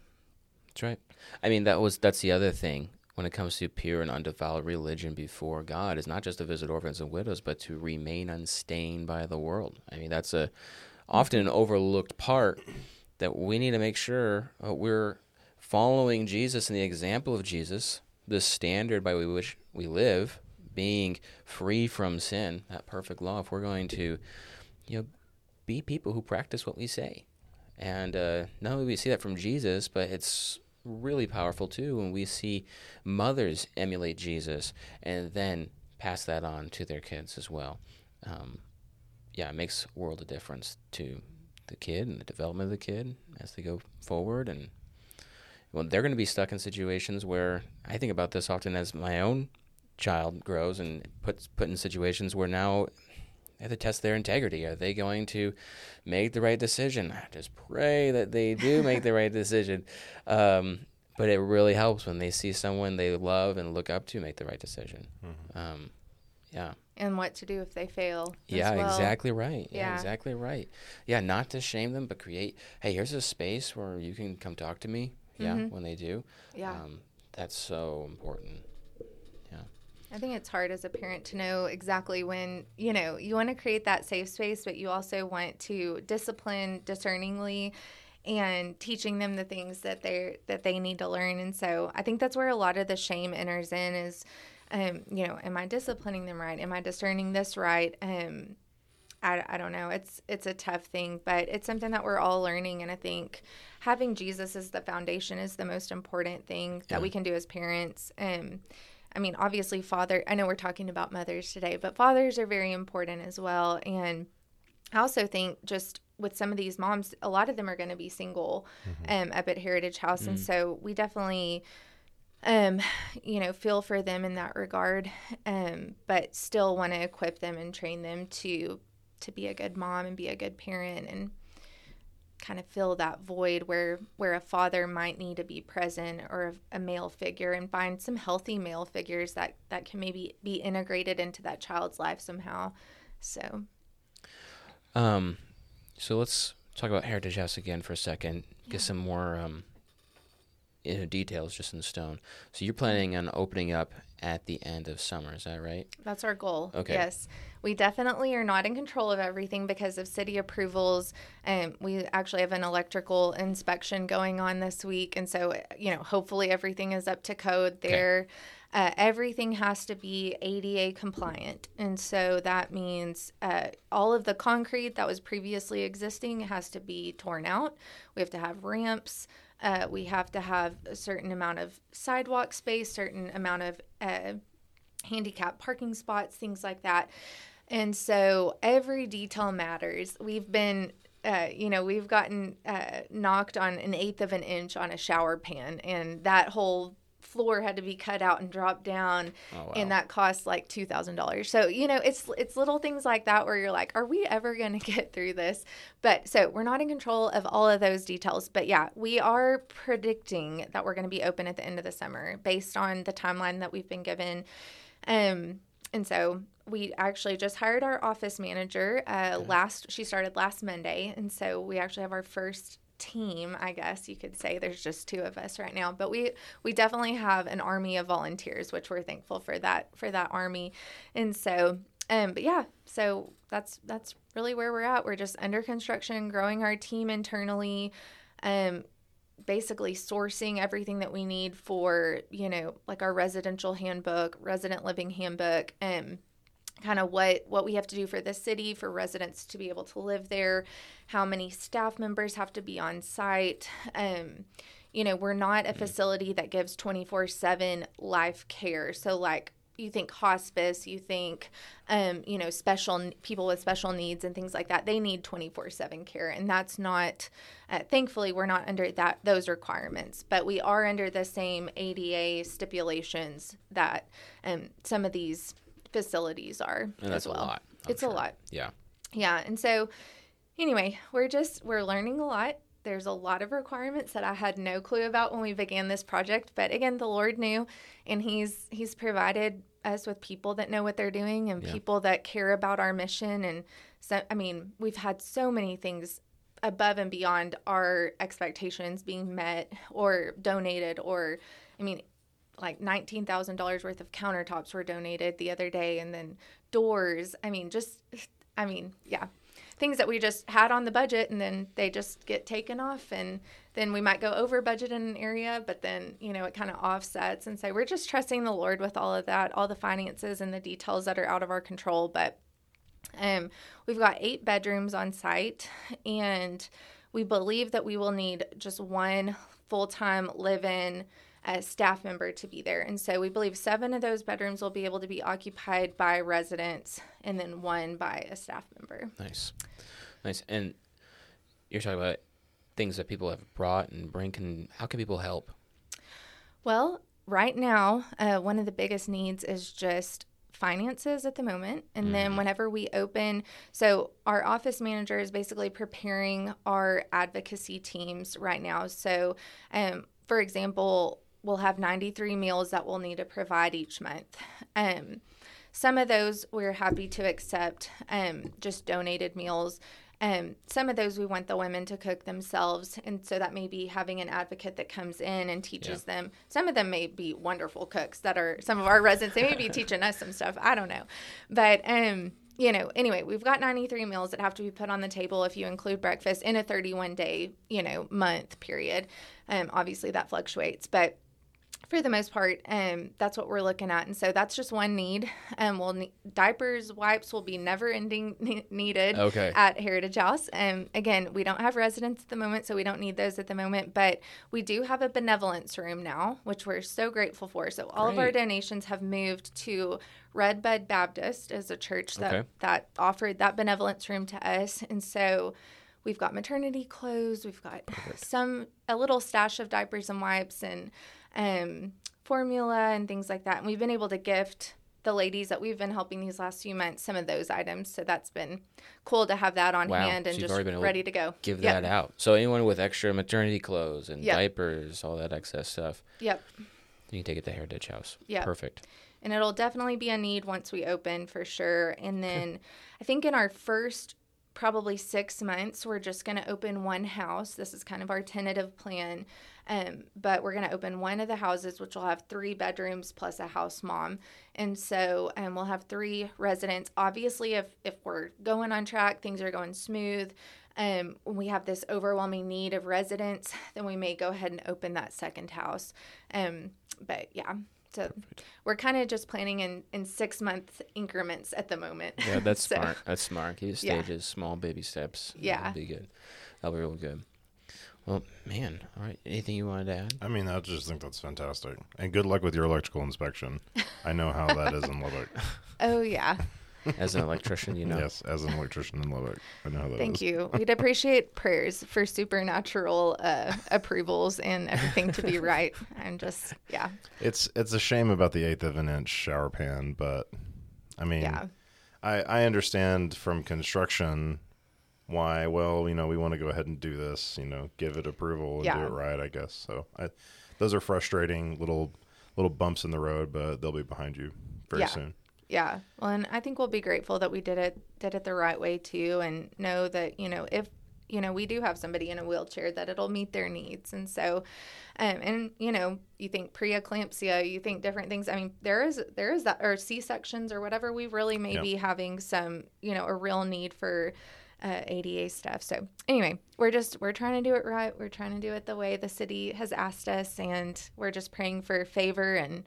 That's right. I mean, that was that's the other thing when it comes to pure and undefiled religion before God is not just to visit orphans and widows, but to remain unstained by the world. I mean, that's a often an overlooked part that we need to make sure uh, we're following Jesus and the example of Jesus, the standard by which we live, being free from sin, that perfect law. If we're going to, you know, be people who practice what we say. And uh, not only we see that from Jesus, but it's really powerful too when we see mothers emulate Jesus and then pass that on to their kids as well. Um, yeah, it makes world of difference to the kid and the development of the kid as they go forward. And well, they're going to be stuck in situations where I think about this often as my own child grows and puts put in situations where now they have to test their integrity. Are they going to make the right decision? I just pray that they do make the right decision. Um, but it really helps when they see someone they love and look up to make the right decision. Um, yeah. and what to do if they fail as Yeah, well. exactly right. Yeah, Yeah. exactly right. Yeah, not to shame them, but create. Hey, here's a space where you can come talk to me. Yeah, when they do. Yeah. Um, that's so important. I think it's hard as a parent to know exactly when, you know, you want to create that safe space, but you also want to discipline discerningly and teaching them the things that they that they need to learn. And so I think that's where a lot of the shame enters in is um, you know, am I disciplining them right? Am I discerning this right? Um I, I don't know. It's it's a tough thing, but it's something that we're all learning. And I think having Jesus as the foundation is the most important thing that Yeah. we can do as parents. Um, I mean, obviously, father. I know we're talking about mothers today, but fathers are very important as well. And I also think just with some of these moms, a lot of them are going to be single um, up at Heritage House, and so we definitely um, you know, feel for them in that regard, um, but still want to equip them and train them to to be a good mom and be a good parent and kind of fill that void where where a father might need to be present or a, a male figure and find some healthy male figures that that can maybe be integrated into that child's life somehow. So Um, so let's talk about Heritage House again for a second. Get some more um, you know, details just in stone. So you're planning on opening up at the end of summer, is that right? That's our goal. Okay. Yes. We definitely are not in control of everything because of city approvals. Um, we actually have an electrical inspection going on this week. And so, you know, hopefully everything is up to code there. Uh, everything has to be ADA compliant. And so that means uh, all of the concrete that was previously existing has to be torn out. We have to have ramps. Uh, we have to have a certain amount of sidewalk space, certain amount of uh, handicap parking spots, things like that. And so every detail matters. We've been, uh, you know, we've gotten uh, knocked on an eighth of an inch on a shower pan, and that whole floor had to be cut out and dropped down Oh, wow. and that cost like two thousand dollars. So you know, it's it's little things like that where you're like, are we ever going to get through this? But so we're not in control of all of those details. But yeah, we are predicting that we're going to be open at the end of the summer based on the timeline that we've been given. Um, and so we actually just hired our office manager uh, last. She started last Monday, and so we actually have our first team i guess you could say. There's just two of us right now but we we definitely have an army of volunteers which we're thankful for that for that army. And so um but yeah so that's that's really where we're at. We're just under construction growing our team internally um basically sourcing everything that we need for you know like our residential handbook resident living handbook um kind of what what we have to do for the city for residents to be able to live there how many staff members have to be on site. Um you know we're not a facility that gives 24/7 life care. So like you think hospice you think um you know special people with special needs and things like that they need 24/7 care. And that's not uh, thankfully we're not under that those requirements. But we are under the same ADA stipulations that um some of these facilities are And that's as well. a it's sure. a lot. Yeah. Yeah, and so anyway, we're just we're learning a lot. There's a lot of requirements that I had no clue about when we began this project, but again, the Lord knew and he's he's provided us with people that know what they're doing and Yeah. people that care about our mission and so I mean, we've had so many things above and beyond our expectations being met or donated or I mean like $19,000 worth of countertops were donated the other day and then doors. I mean, just, I mean, yeah. Things that we just had on the budget and then they just get taken off and then we might go over budget in an area, but then, you know, it kind of offsets. And so we're just trusting the Lord with all of that, all the finances and the details that are out of our control. But um, we've got eight bedrooms on site, and we believe that we will need just one full time live in uh, staff member to be there. And so we believe seven of those bedrooms will be able to be occupied by residents, and then one by a staff member. Nice. Nice. And you're talking about things that people have brought and bring. Can how can people help? Well, right now, uh, one of the biggest needs is just finances at the moment. And then whenever we open, so our office manager is basically preparing our advocacy teams right now. So, um, for example, we'll have 93 meals that we'll need to provide each month. Um, some of those we're happy to accept um, just donated meals. Um, some of those we want the women to cook themselves, and so that may be having an advocate that comes in and teaches them. Some of them may be wonderful cooks that are some of our residents. They may be teaching us some stuff. I don't know, but um, you know, anyway, we've got 93 meals that have to be put on the table if you include breakfast in a 31 day, you know, month period. Um, obviously that fluctuates, but for the most part, um, that's what we're looking at, and so that's just one need. Um, well, ne- diapers, wipes will be never-ending ne- needed Okay. at Heritage House. Um, again, we don't have residents at the moment, so we don't need those at the moment, but we do have a benevolence room now, which we're so grateful for. So all of our donations have moved to Redbud Baptist as a church that Okay. that offered that benevolence room to us, and so. We've got maternity clothes. We've got some a little stash of diapers and wipes and um, formula and things like that. And we've been able to gift the ladies that we've been helping these last few months some of those items. So that's been cool to have that on Wow. hand and you've just ready to go. Give Yep. that out. So anyone with extra maternity clothes and Yep. diapers, all that excess stuff, Yep. you can take it to Heritage House. Yeah. Perfect. and it'll definitely be a need once we open for sure. And then I think in our first probably six months, we're just going to open one house. This is kind of our tentative plan. Um, but we're going to open one of the houses, which will have three bedrooms plus a house mom. And so um, we'll have three residents. Obviously, if, if we're going on track, things are going smooth, um, when we have this overwhelming need of residents, then we may go ahead and open that second house. Um, but yeah, so we're kind of just planning in, in six month increments at the moment. Yeah, that's So, smart. That's smart. Keep it Yeah. stages, small baby steps. Yeah. That'll be good. That'll be real good. Well, man. All right. Anything you wanted to add? I mean, I just think that's fantastic. And good luck with your electrical inspection. I know how that is in Lubbock. Oh, yeah. As an electrician, you know. Yes, as an electrician in Lubbock, I know how that is. Thank you. We'd appreciate prayers for supernatural uh, approvals and everything to be right. I'm just, yeah. It's it's a shame about the eighth of an inch shower pan, but I mean, Yeah. I I understand from construction why. Well, you know, we want to go ahead and do this. You know, give it approval and Yeah. do it right. I guess so. I, those are frustrating little little bumps in the road, but they'll be behind you very Yeah. soon. Yeah. Well, and I think we'll be grateful that we did it did it the right way too, and know that you know if you know we do have somebody in a wheelchair that it'll meet their needs, and so, um, and you know you think preeclampsia, you think different things. I mean, there is there is that or C sections or whatever. We really may Yeah. be having some you know a real need for. Uh, ADA stuff. So anyway, we're just we're trying to do it right. We're trying to do it the way the city has asked us, and we're just praying for favor and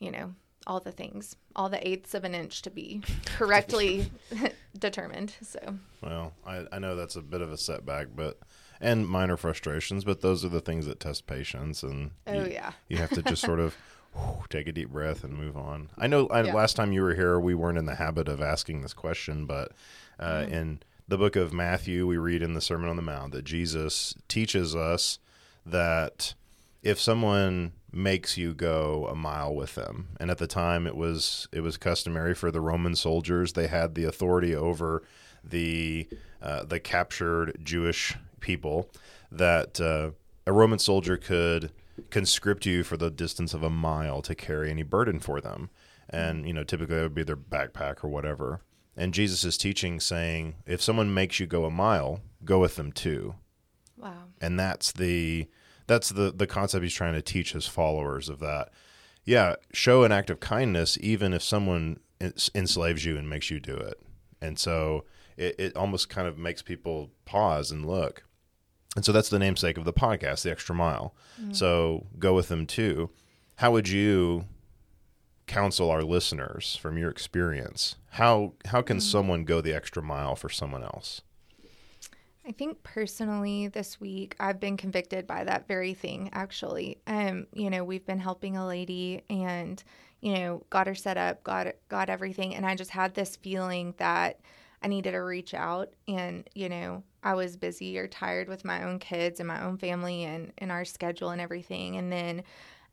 you know all the things, all the eighths of an inch to be correctly determined. So Well, I, I know that's a bit of a setback, but and minor frustrations, but those are the things that test patience, and Oh, you, yeah. you have to just sort of take a deep breath and move on. I know I, Yeah. last time you were here, we weren't in the habit of asking this question, but uh, Mm-hmm. in the book of Matthew, we read in the Sermon on the Mount that Jesus teaches us that if someone makes you go a mile with them and at the time it was it was customary for the roman soldiers they had the authority over the uh, the captured jewish people that uh, a roman soldier could conscript you for the distance of a mile to carry any burden for them. And you know typically it would be their backpack or whatever and jesus is teaching saying if someone makes you go a mile go with them too. Wow, and that's the that's the the concept he's trying to teach his followers of that. Yeah show an act of kindness even if someone enslaves you and makes you do it. And so it, it almost kind of makes people pause and look. And so that's the namesake of the podcast the extra mile. Mm. So go with them too. How would you counsel our listeners from your experience how how can someone go the extra mile for someone else? I think personally this week I've been convicted by that very thing. Actually, um, you know, we've been helping a lady and you know got her set up, got got everything, and I just had this feeling that I needed to reach out, and you know I was busy or tired with my own kids and my own family and and our schedule and everything, and then,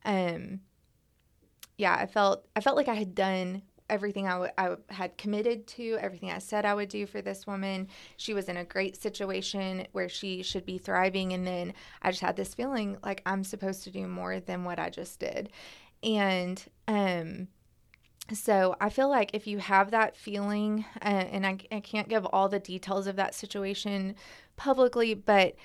um, yeah, I felt I felt like I had done everything I, w- I had committed to, everything I said I would do for this woman. She was in a great situation where she should be thriving. And then I just had this feeling like I'm supposed to do more than what I just did. And, um, so I feel like if you have that feeling, uh, and I, I can't give all the details of that situation publicly, but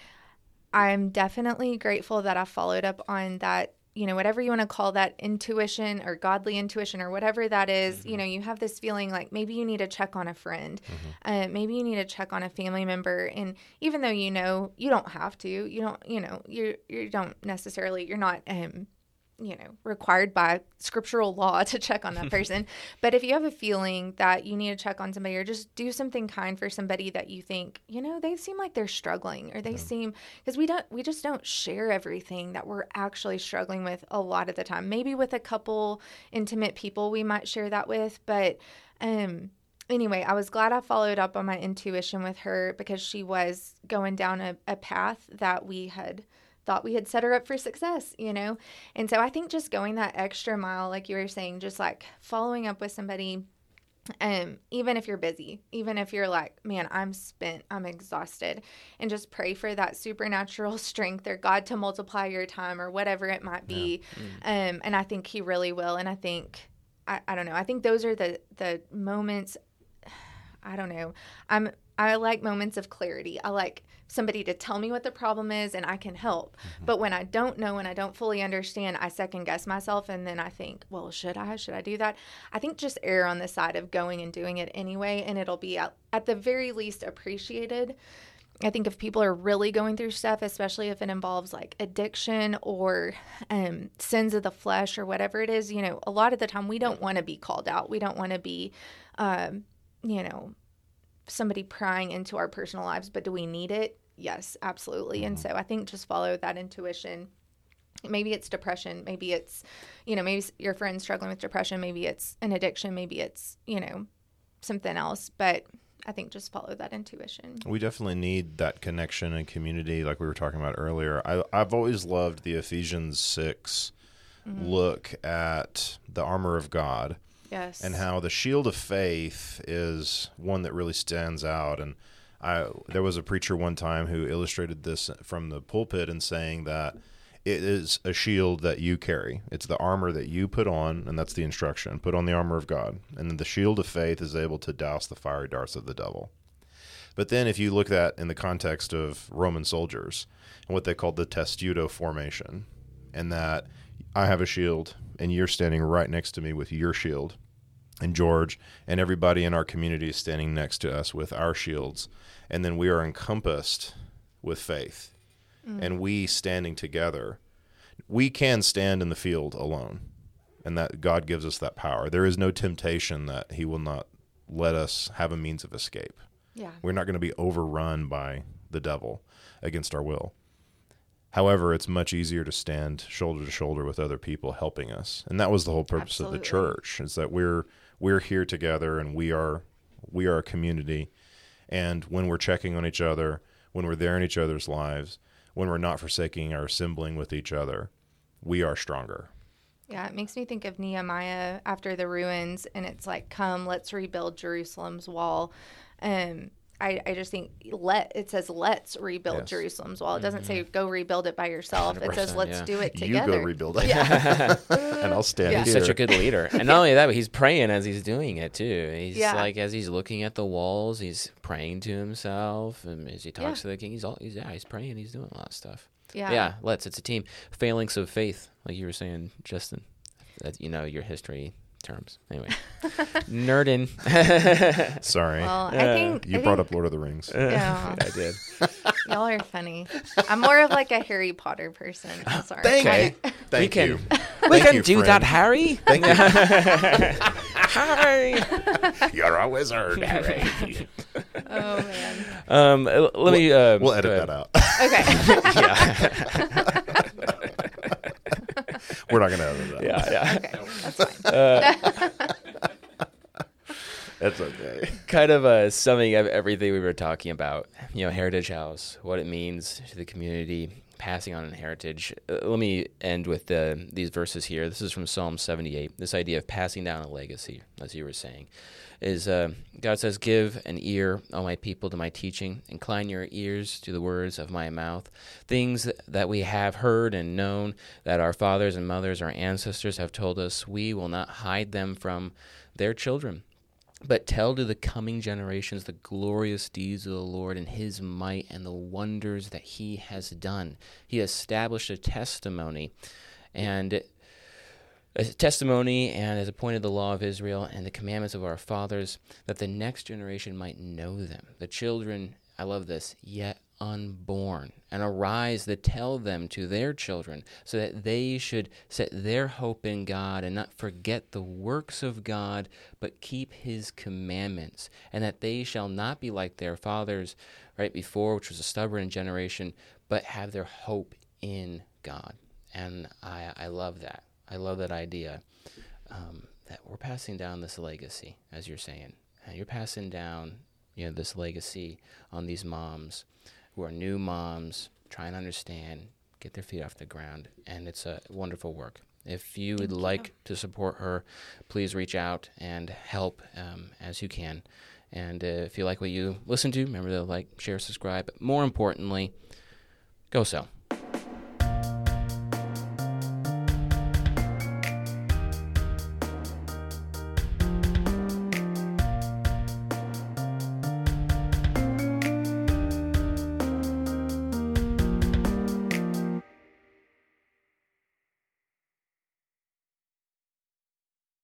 I'm definitely grateful that I followed up on that, you know, whatever you want to call that intuition or godly intuition or whatever that is, You know, you have this feeling like maybe you need to check on a friend, uh, maybe you need to check on a family member, and even though you know you don't have to, you don't, you know, you you don't necessarily, you're not um, you know, required by scriptural law to check on that person. but if you have a feeling that you need to check on somebody or just do something kind for somebody that you think, you know, they seem like they're struggling or they yeah. seem because we don't we just don't share everything that we're actually struggling with a lot of the time. Maybe with a couple intimate people we might share that with, but um anyway, I was glad I followed up on my intuition with her because she was going down a, a path that we had thought we had set her up for success, you know? And so I think just going that extra mile, like you were saying, just like following up with somebody, um, even if you're busy, even if you're like, man, I'm spent, I'm exhausted, and just pray for that supernatural strength or God to multiply your time or whatever it might be. Yeah. Mm. Um, and I think He really will. And I think, I, I don't know, I think those are the the moments. I don't know. I'm I like moments of clarity. I like somebody to tell me what the problem is and I can help. Mm-hmm. But when I don't know and I don't fully understand, I second guess myself and then I think, well, should I? Should I do that? I think just err on the side of going and doing it anyway, and it'll be at, at the very least appreciated. I think if people are really going through stuff, especially if it involves like addiction or um, sins of the flesh or whatever it is, you know, a lot of the time we don't want to be called out. We don't want to be, um, you know, somebody prying into our personal lives, but do we need it? Yes, absolutely. Mm-hmm. And so I think just follow that intuition. Maybe it's depression. Maybe it's, you know, maybe your friend's struggling with depression. Maybe it's an addiction. Maybe it's, you know, something else. But I think just follow that intuition. We definitely need that connection and community, like we were talking about earlier. I, I've always loved the Ephesians 6 mm-hmm. look at the armor of God Yes. And how the shield of faith is one that really stands out. And I there was a preacher one time who illustrated this from the pulpit and saying that it is a shield that you carry. It's the armor that you put on, and that's the instruction. Put on the armor of God. And then the shield of faith is able to douse the fiery darts of the devil. But then if you look at that in the context of Roman soldiers and what they called the testudo formation, and that I have a shield and you're standing right next to me with your shield and George and everybody in our community is standing next to us with our shields. And then we are encompassed with faith mm. and we standing together. We can stand in the field alone and that God gives us that power. There is no temptation that he will not let us have a means of escape. Yeah. We're not going to be overrun by the devil against our will However, it's much easier to stand shoulder to shoulder with other people helping us. And that was the whole purpose Absolutely. of the church is that we're we're here together and we are we are a community. And when we're checking on each other, when we're there in each other's lives, when we're not forsaking our assembling with each other, we are stronger. Yeah, it makes me think of Nehemiah after the ruins, and it's like, come, let's rebuild Jerusalem's wall. Um, I, I just think let it says let's rebuild yes. Jerusalem's wall. It doesn't mm-hmm. say go rebuild it by yourself. It says let's yeah. do it together. You go rebuild it. Yeah. and I'll stand yeah. He's such a good leader. And not only that, but he's praying as he's doing it too. He's yeah. like as he's looking at the walls, he's praying to himself and as he talks to the king, he's all he's yeah, he's praying, he's doing a lot of stuff. Yeah. Yeah, let's. It's a team. Phalanx of faith, like you were saying, Justin. That you know, your history terms. Anyway, nerdin. Sorry. Well, I think you I brought think, up Lord of the Rings. Yeah, I did. Y'all are funny. I'm more of like a Harry Potter person. I'm sorry. Thank okay. you. Thank we can, you. We Thank can you, do friend. that, Harry. Thank you. Harry. You're a wizard, Harry. Oh man. Um, let we'll, me. Uh, we'll edit that out. Okay. yeah. We're not going to edit that. Yeah, yeah. Okay, that's fine. Uh, that's okay. Kind of uh, summing up everything we were talking about. You know, Heritage House, what it means to the community, passing on an heritage. Uh, let me end with the, these verses here. This is from Psalm 78. This idea of passing down a legacy, as you were saying is uh, God says, Give an ear, O my people, to my teaching. Incline your ears to the words of my mouth. Things that we have heard and known, that our fathers and mothers, our ancestors have told us, we will not hide them from their children. But tell to the coming generations the glorious deeds of the Lord and his might and the wonders that he has done. He established a testimony and a testimony and has appointed the law of Israel and the commandments of our fathers, that the next generation might know them. The children, I love this, yet unborn and arise to tell them to their children so that they should set their hope in God and not forget the works of God but keep his commandments and that they shall not be like their fathers right before which was a stubborn generation but have their hope in God. And I, I love that. I love that idea um, that we're passing down this legacy as you're saying. And you're passing down you know this legacy on these moms who are new moms, trying to understand, get their feet off the ground, and it's a wonderful work. If you would Thank like you. to support her, please reach out and help um, as you can. And uh, if you like what you listen to, remember to like, share, subscribe. But more importantly, go sell.